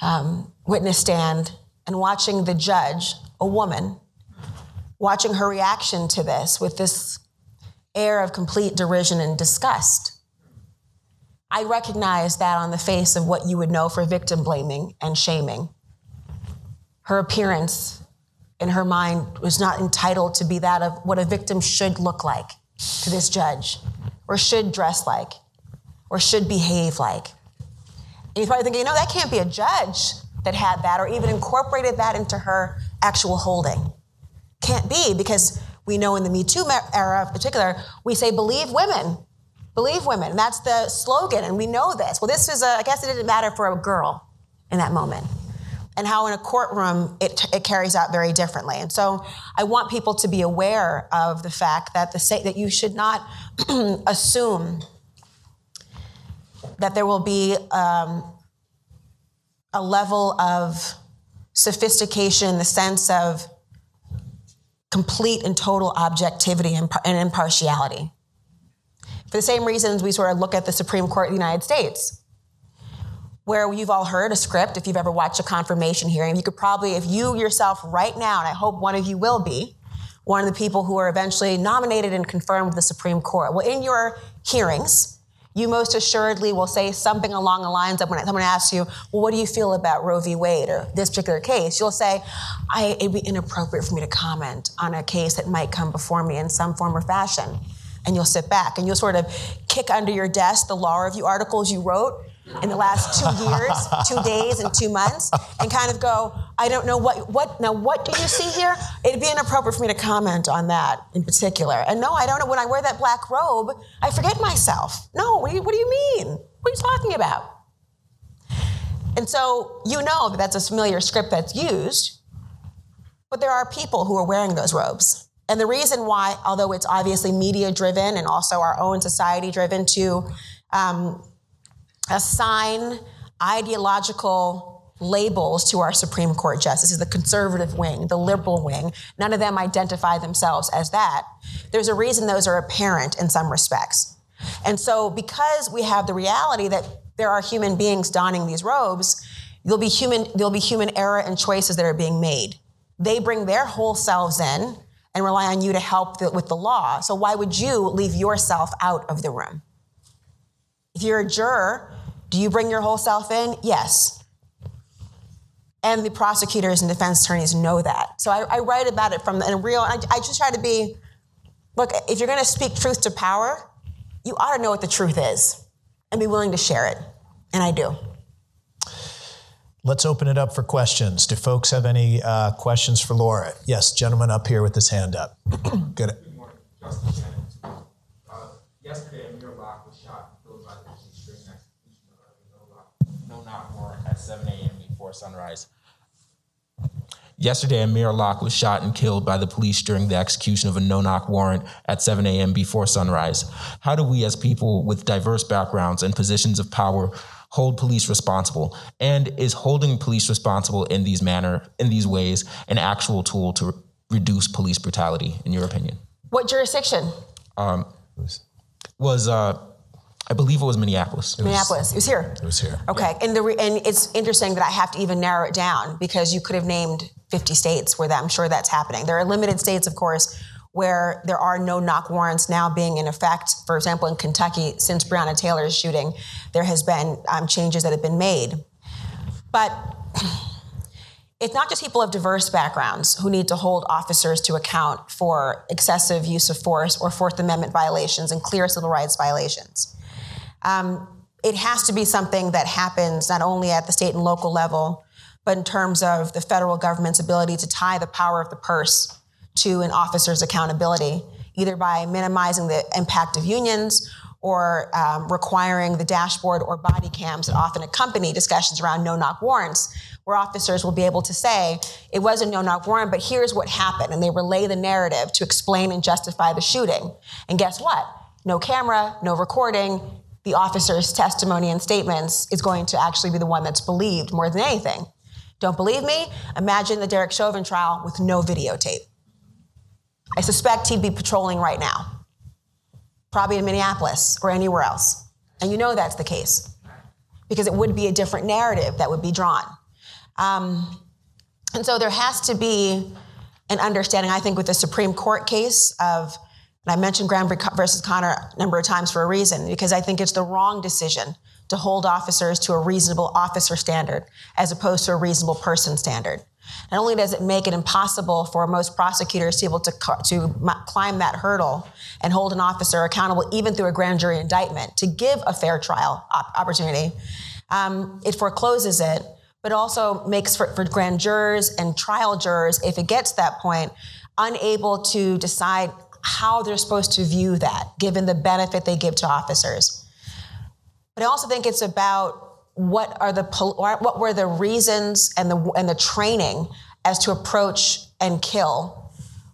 um, witness stand and watching the judge, a woman, watching her reaction to this with this air of complete derision and disgust. I recognize that on the face of what you would know for victim blaming and shaming. Her appearance in her mind was not entitled to be that of what a victim should look like to this judge or should dress like or should behave like. And you're probably thinking, you know, that can't be a judge that had that or even incorporated that into her actual holding. Can't be because we know in the Me Too era in particular, we say, believe women. Believe women. And that's the slogan, and we know this. Well, this is a, I guess it didn't matter for a girl in that moment and how in a courtroom it, it carries out very differently. And so I want people to be aware of the fact that the that you should not assume that there will be um, a level of sophistication in the sense of complete and total objectivity and, and impartiality. For the same reasons we sort of look at the Supreme Court of the United States where you've all heard a script, if you've ever watched a confirmation hearing, you could probably, if you yourself right now, and I hope one of you will be, one of the people who are eventually nominated and confirmed with the Supreme Court. Well, in your hearings, you most assuredly will say something along the lines of when someone asks you, well, what do you feel about Roe v. Wade or this particular case? You'll say, I it'd be inappropriate for me to comment on a case that might come before me in some form or fashion. And you'll sit back and you'll sort of kick under your desk the law review articles you wrote in the last two years, two days, and two months, and kind of go, I don't know what what now what do you see here? It'd be inappropriate for me to comment on that in particular. And no, I don't know. When I wear that black robe, I forget myself. No, what do you, what do you mean? What are you talking about? And so you know that that's a familiar script that's used, but there are people who are wearing those robes. And the reason why, although it's obviously media driven and also our own society driven to um, assign ideological labels to our Supreme Court justices, the conservative wing, the liberal wing. None of them identify themselves as that. There's a reason those are apparent in some respects. And so, because we have the reality that there are human beings donning these robes, there'll be human, there'll be human error and choices that are being made. They bring their whole selves in and rely on you to help the, with the law. So, why would you leave yourself out of the room? If you're a juror, do you bring your whole self in? Yes. And the prosecutors and defense attorneys know that. So I, I write about it from the, a real, I, I just try to be look, if you're going to speak truth to power, you ought to know what the truth is and be willing to share it. And I do. Let's open it up for questions. Do folks have any uh, questions for Laura? Yes, gentleman up here with his hand up. Good. Good morning, Justin. Uh, yesterday, before sunrise. Yesterday, Amir Locke was shot and killed by the police during the execution of a no knock warrant at 7 a.m. before sunrise. How do we, as people with diverse backgrounds and positions of power, hold police responsible? And is holding police responsible in these manner, in these ways, an actual tool to re- reduce police brutality, in your opinion? What jurisdiction? Um, was uh, I believe it was Minneapolis. It Minneapolis. Was, it was here. It was here. Okay, yeah. and the and it's interesting that I have to even narrow it down because you could have named 50 states where that I'm sure that's happening. There are limited states, of course, where there are no knock warrants now being in effect. For example, in Kentucky, since Breonna Taylor's shooting, there has been um, changes that have been made. But it's not just people of diverse backgrounds who need to hold officers to account for excessive use of force or Fourth Amendment violations and clear civil rights violations. Um, it has to be something that happens not only at the state and local level, but in terms of the federal government's ability to tie the power of the purse to an officer's accountability, either by minimizing the impact of unions or um, requiring the dashboard or body cams that often accompany discussions around no knock warrants where officers will be able to say, it was a no knock warrant, but here's what happened. And they relay the narrative to explain and justify the shooting. And guess what? No camera, no recording. The officer's testimony and statements is going to actually be the one that's believed more than anything. Don't believe me? Imagine the Derek Chauvin trial with no videotape. I suspect he'd be patrolling right now, probably in Minneapolis or anywhere else. And you know that's the case because it would be a different narrative that would be drawn. Um, and so there has to be an understanding, I think, with the Supreme Court case of, and I mentioned Graham versus Connor a number of times for a reason, because I think it's the wrong decision to hold officers to a reasonable officer standard as opposed to a reasonable person standard. Not only does it make it impossible for most prosecutors to be able to, to climb that hurdle and hold an officer accountable, even through a grand jury indictment, to give a fair trial op- opportunity, um, it forecloses it but also makes for, for grand jurors and trial jurors, if it gets to that point, unable to decide how they're supposed to view that, given the benefit they give to officers. But I also think it's about what are the what were the reasons and the and the training as to approach and kill.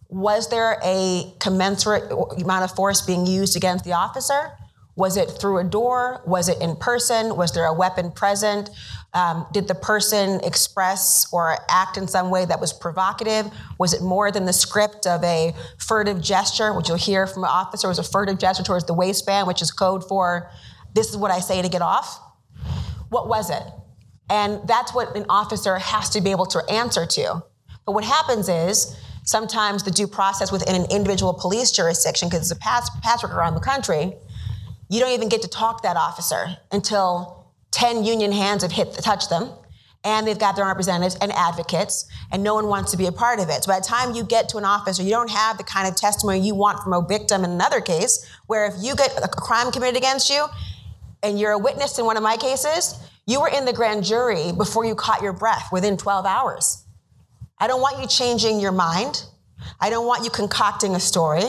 Was there a commensurate amount of force being used against the officer? Was it through a door? Was it in person? Was there a weapon present? Um, did the person express or act in some way that was provocative? Was it more than the script of a furtive gesture, which you'll hear from an officer was a furtive gesture towards the waistband, which is code for this is what I say to get off? What was it? And that's what an officer has to be able to answer to. But what happens is sometimes the due process within an individual police jurisdiction, because it's a patchwork around the country, you don't even get to talk to that officer until 10 union hands have hit touched them and they've got their representatives and advocates, and no one wants to be a part of it. So by the time you get to an officer, you don't have the kind of testimony you want from a victim in another case, where if you get a crime committed against you and you're a witness in one of my cases, you were in the grand jury before you caught your breath within 12 hours. I don't want you changing your mind. I don't want you concocting a story.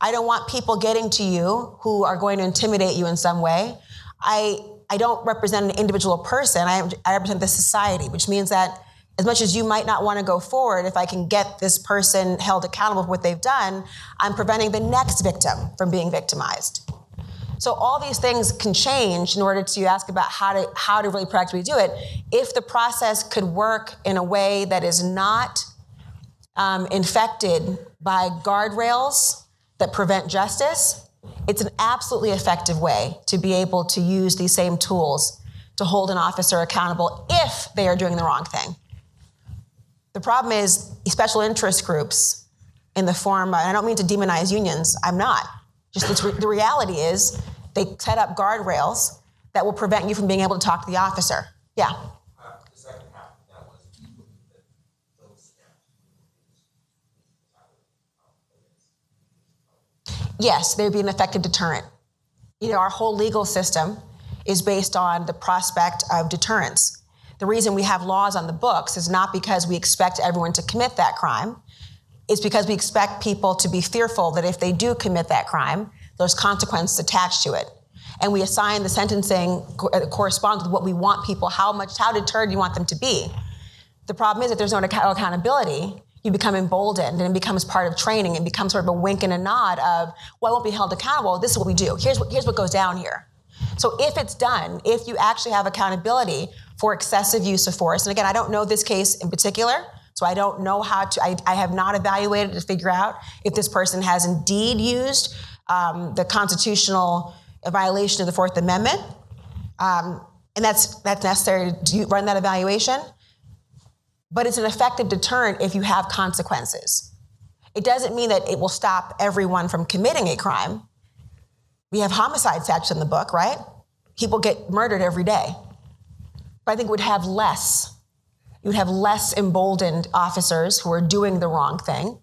I don't want people getting to you who are going to intimidate you in some way. I I don't represent an individual person. I, I represent the society, which means that as much as you might not want to go forward, if I can get this person held accountable for what they've done, I'm preventing the next victim from being victimized. So all these things can change in order to ask about how to how to really practically do it. If the process could work in a way that is not um, infected by guardrails that prevent justice, it's an absolutely effective way to be able to use these same tools to hold an officer accountable if they are doing the wrong thing. The problem is special interest groups in the form, I don't mean to demonize unions, I'm not. Just the reality is they set up guardrails that will prevent you from being able to talk to the officer. Yeah. Yes, there'd be an effective deterrent. You know, our whole legal system is based on the prospect of deterrence. The reason we have laws on the books is not because we expect everyone to commit that crime. It's because we expect people to be fearful that if they do commit that crime, there's consequences attached to it. And we assign the sentencing uh, corresponds with what we want people, how much, how deterred you want them to be. The problem is that there's no accountability you become emboldened and it becomes part of training and becomes sort of a wink and a nod of, well, I won't be held accountable. This is what we do. Here's what, here's what goes down here. So if it's done, if you actually have accountability for excessive use of force, and again, I don't know this case in particular, so I don't know how to, I, I have not evaluated to figure out if this person has indeed used um, the constitutional violation of the Fourth Amendment. Um, and that's, that's necessary to run that evaluation but it's an effective deterrent if you have consequences. It doesn't mean that it will stop everyone from committing a crime. We have homicide statutes in the book, right? People get murdered every day. But I think we'd have less You'd have less emboldened officers who are doing the wrong thing.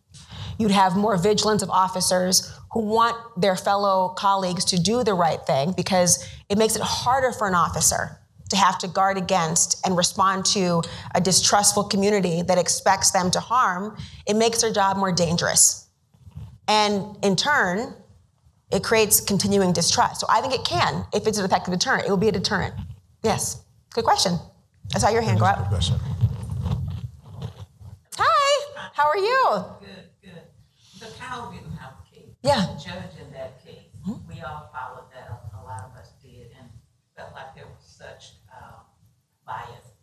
You'd have more vigilance of officers who want their fellow colleagues to do the right thing because it makes it harder for an officer to have to guard against and respond to a distrustful community that expects them to harm. It makes their job more dangerous. And in turn, it creates continuing distrust. So I think it can, if it's an effective deterrent, it will be a deterrent. Yes, good question. I saw your hand go Good up. question. Hi, how are you? Good, good. The cow didn't have a case. Yeah. The judge in that case, mm-hmm. we all followed that, a lot of us did, and felt like there was such, um, bias.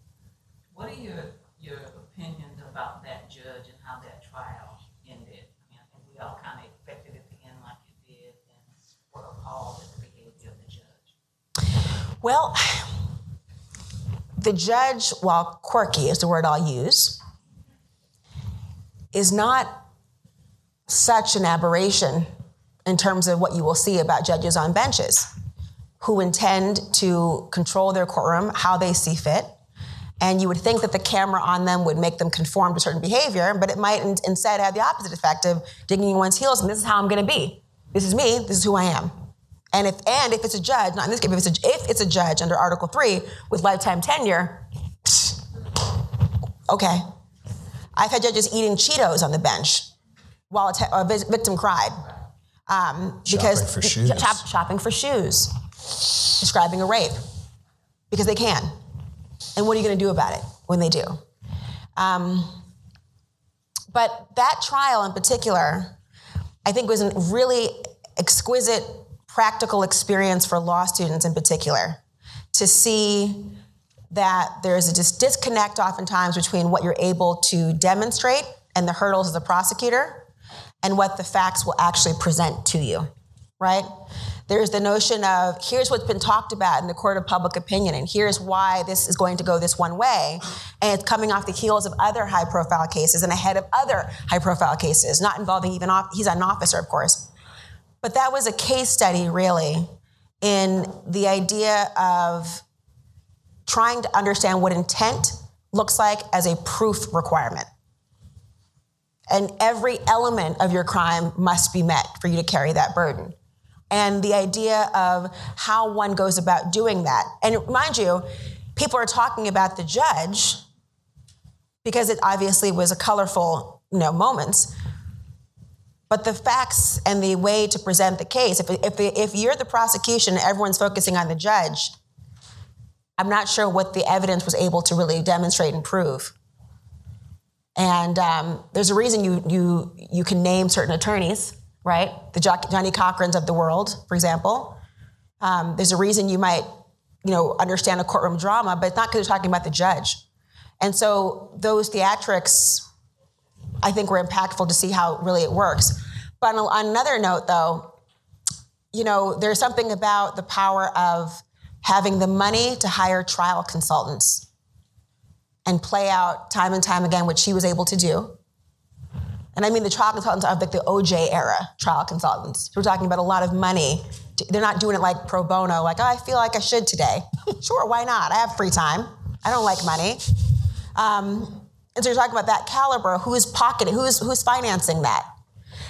What are your, your opinions about that judge and how that trial ended? I mean, I think we all kind of expected it to end like it did, and were appalled at the behavior of the judge. Well, the judge, while quirky is the word I'll use, is not such an aberration in terms of what you will see about judges on benches who intend to control their courtroom how they see fit. And you would think that the camera on them would make them conform to certain behavior, but it might in- instead have the opposite effect of digging in one's heels and this is how I'm gonna be. This is me, this is who I am. And if and if it's a judge, not in this case, if it's a, if it's a judge under Article Three with lifetime tenure, psh, okay. I've had judges eating Cheetos on the bench while a, te- a victim cried um, because Shopping for shoes. shop- shopping for shoes, describing a rape because they can. And what are you going to do about it when they do? Um, but that trial in particular, I think was a really exquisite practical experience for law students in particular to see that there's a dis- disconnect oftentimes between what you're able to demonstrate and the hurdles as a prosecutor and what the facts will actually present to you, right? There's the notion of here's what's been talked about in the court of public opinion, and here's why this is going to go this one way. And it's coming off the heels of other high profile cases and ahead of other high profile cases, not involving even, off- he's an officer, of course. But that was a case study, really, in the idea of trying to understand what intent looks like as a proof requirement. And every element of your crime must be met for you to carry that burden. And the idea of how one goes about doing that. And mind you, people are talking about the judge because it obviously was a colorful, you know, moments. But the facts and the way to present the case, if, if, if you're the prosecution and everyone's focusing on the judge, I'm not sure what the evidence was able to really demonstrate and prove. And um, there's a reason you, you, you can name certain attorneys, right? The Jo- Johnny Cochrans of the world, for example. Um, there's a reason you might, you know, understand a courtroom drama, but it's not because you're talking about the judge. And so those theatrics, I think, were impactful to see how really it works. But on another note, though, you know, there's something about the power of having the money to hire trial consultants and play out time and time again what she was able to do. And I mean the trial consultants of like the OJ era trial consultants. We're talking about a lot of money. They're not doing it like pro bono, like, oh, I feel like I should today. sure, why not? I have free time. I don't like money. Um, and so you're talking about that caliber. Who's pocketing? Who's who's financing that?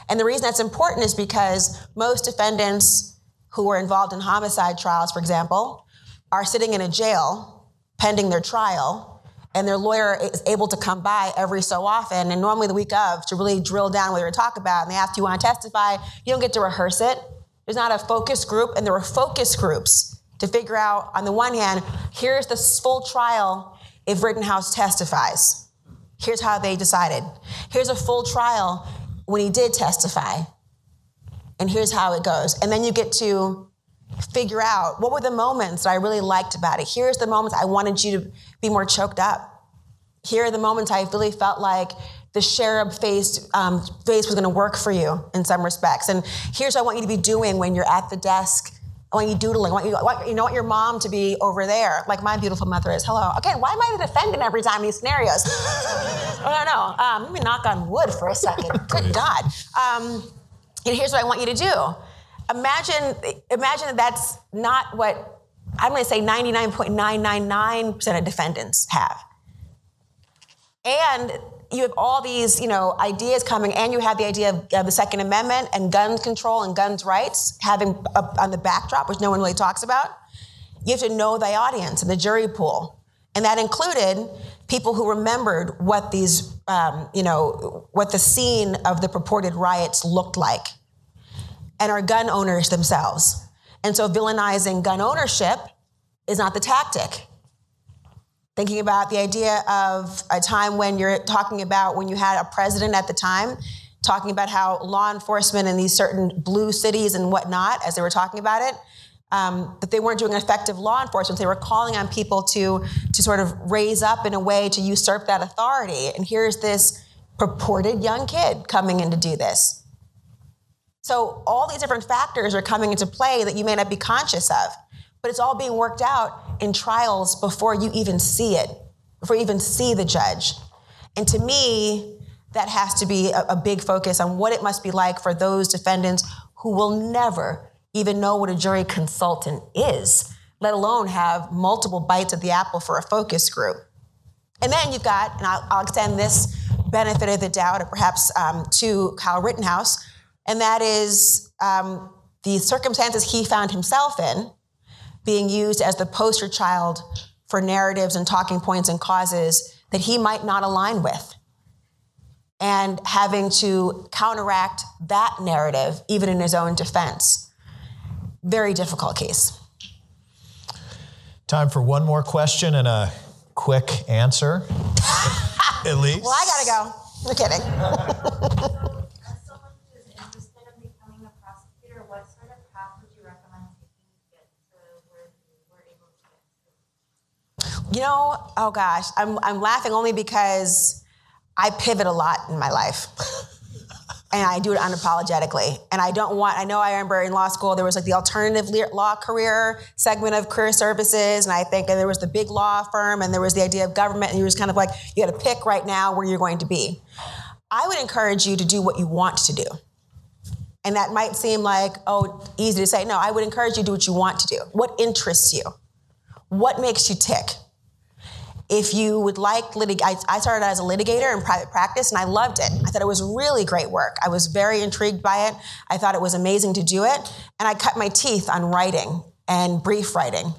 And the reason that's important is because most defendants who are involved in homicide trials, for example, are sitting in a jail pending their trial, and their lawyer is able to come by every so often, and normally the week of, to really drill down what they're talk about. And they ask, Do you want to testify? You don't get to rehearse it. There's not a focus group, and there were focus groups to figure out, on the one hand, here's the full trial if Rittenhouse testifies. Here's how they decided. Here's a full trial when he did testify. And here's how it goes. And then you get to figure out what were the moments that I really liked about it. Here's the moments I wanted you to be more choked up. Here are the moments I really felt like the cherub face, um, face was going to work for you in some respects. And here's what I want you to be doing when you're at the desk. I want you doodling. I want you, I want, you know, want your mom to be over there, like my beautiful mother is. Hello. Again, why am I the defendant every time in these scenarios? I don't know. Um, let me knock on wood for a second. Good God. Um, and here's what I want you to do. Imagine, imagine that that's not what I'm going to say 99.999% of defendants have. And you have all these, you know, ideas coming, and you have the idea of, of the Second Amendment and gun control and guns rights having up on the backdrop, which no one really talks about. You have to know the audience and the jury pool, and that included people who remembered what these, um, you know, what the scene of the purported riots looked like, and are gun owners themselves. And so, villainizing gun ownership is not the tactic. Thinking about the idea of a time when you're talking about when you had a president at the time talking about how law enforcement in these certain blue cities and whatnot as they were talking about it um, that they weren't doing effective law enforcement. They were calling on people to to sort of raise up in a way to usurp that authority. And here's this purported young kid coming in to do this so all these different factors are coming into play that you may not be conscious of but it's all being worked out in trials before you even see it, before you even see the judge. And to me, that has to be a, a big focus on what it must be like for those defendants who will never even know what a jury consultant is, let alone have multiple bites of the apple for a focus group. And then you've got, and I'll, I'll extend this benefit of the doubt, or perhaps um, to Kyle Rittenhouse, and that is um, the circumstances he found himself in being used as the poster child for narratives and talking points and causes that he might not align with. And having to counteract that narrative, even in his own defense. Very difficult case. Time for one more question and a quick answer, at least. Well, I gotta go. I'm kidding. As someone who is interested in becoming a prosecutor, what sort of path would you recommend taking to get to where you were able to get to? You know, oh gosh, I'm, I'm laughing only because I pivot a lot in my life. and I do it unapologetically. And I don't want, I know I remember in law school, there was like the alternative law career segment of career services. And I think and there was the big law firm and there was the idea of government. And you were just kind of like, you got to pick right now where you're going to be. I would encourage you to do what you want to do. And that might seem like, oh, easy to say. No, I would encourage you to do what you want to do. What interests you? What makes you tick? If you would like litig, I, I started as a litigator in private practice and I loved it. I thought it was really great work. I was very intrigued by it. I thought it was amazing to do it. And I cut my teeth on writing and brief writing.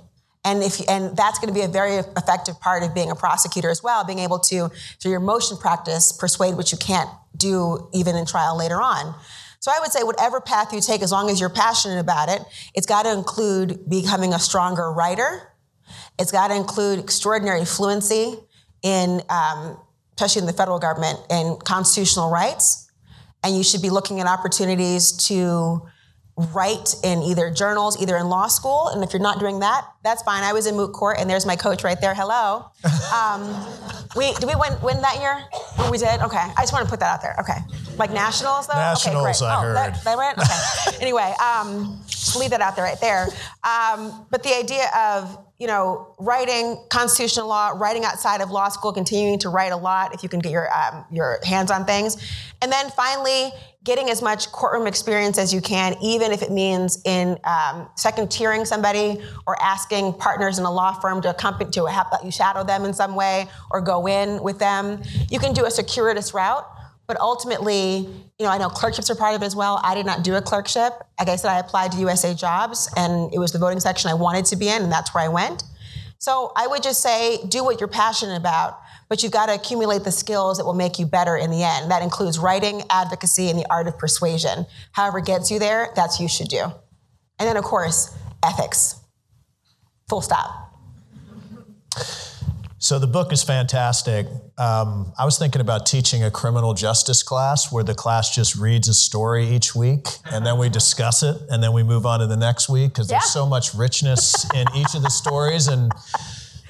And if and that's going to be a very effective part of being a prosecutor as well, being able to, through your motion practice, persuade what you can't do even in trial later on. So I would say whatever path you take, as long as you're passionate about it, it's got to include becoming a stronger writer. It's got to include extraordinary fluency in, um, especially in the federal government, in constitutional rights. And you should be looking at opportunities to write in either journals, either in law school. And if you're not doing that, that's fine. I was in moot court, and there's my coach right there. Hello. Um, we did we win, win that year? Oh, we did. Okay. I just want to put that out there. Okay. Like nationals though. Nationals, okay, great. I oh, That, heard. that went. Okay. anyway, um, leave that out there right there. Um, but the idea of you know writing constitutional law, writing outside of law school, continuing to write a lot if you can get your um, your hands on things, and then finally getting as much courtroom experience as you can, even if it means in um, second tiering somebody or asking partners in a law firm to accompany to have you shadow them in some way or go in with them. You can do a circuitous route. But ultimately, you know, I know clerkships are part of it as well. I did not do a clerkship. Like I said, I applied to USA Jobs, and it was the voting section I wanted to be in, and that's where I went. So I would just say, do what you're passionate about, but you've got to accumulate the skills that will make you better in the end. That includes writing, advocacy, and the art of persuasion. However gets you there, that's you should do. And then, of course, ethics. Full stop. So the book is fantastic. Um, I was thinking about teaching a criminal justice class where the class just reads a story each week and then we discuss it and then we move on to the next week because Yeah. there's so much richness in each of the stories and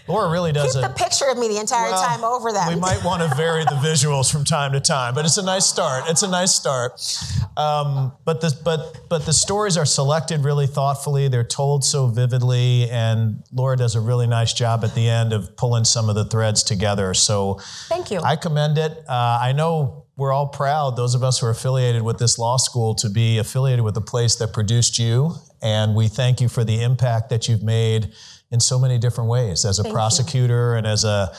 Laura really does Keep it. the picture of me the entire Well, time over that. We might want to vary the visuals from time to time, but it's a nice start. It's a nice start. Um, but the but but the stories are selected really thoughtfully. They're told so vividly, and Laura does a really nice job at the end of pulling some of the threads together. So Thank you. I commend it. Uh, I know we're all proud, those of us who are affiliated with this law school, to be affiliated with the place that produced you, and we thank you for the impact that you've made in so many different ways as a Thank you. prosecutor and as a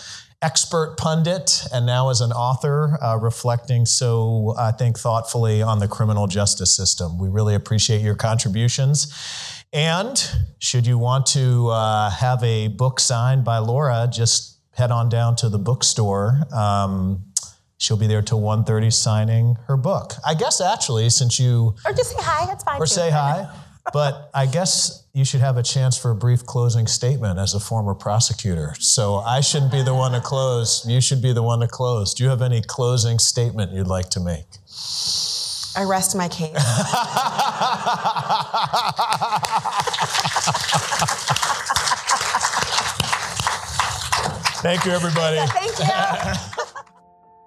expert pundit and now as an author, uh, reflecting so, I think, thoughtfully on the criminal justice system. We really appreciate your contributions. And should you want to uh, have a book signed by Laura, just head on down to the bookstore. Um, she'll be there till 1.30 signing her book. I guess actually, since you Or just say hi. It's fine. or too. say hi. But I guess you should have a chance for a brief closing statement as a former prosecutor. So I shouldn't be the one to close. You should be the one to close. Do you have any closing statement you'd like to make? I rest my case. Thank you, everybody. Thank you.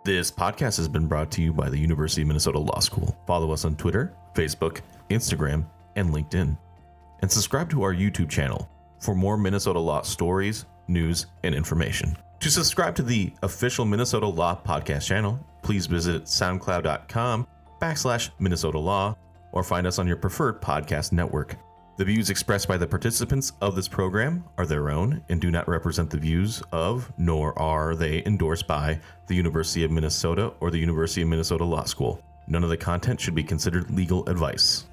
This podcast has been brought to you by the University of Minnesota Law School. Follow us on Twitter, Facebook, Instagram, and LinkedIn. And subscribe to our YouTube channel for more Minnesota law stories, news, and information. To subscribe to the official Minnesota Law podcast channel, please visit soundcloud.com backslash Minnesota Law or find us on your preferred podcast network. The views expressed by the participants of this program are their own and do not represent the views of, nor are they endorsed by, the University of Minnesota or the University of Minnesota Law School. None of the content should be considered legal advice.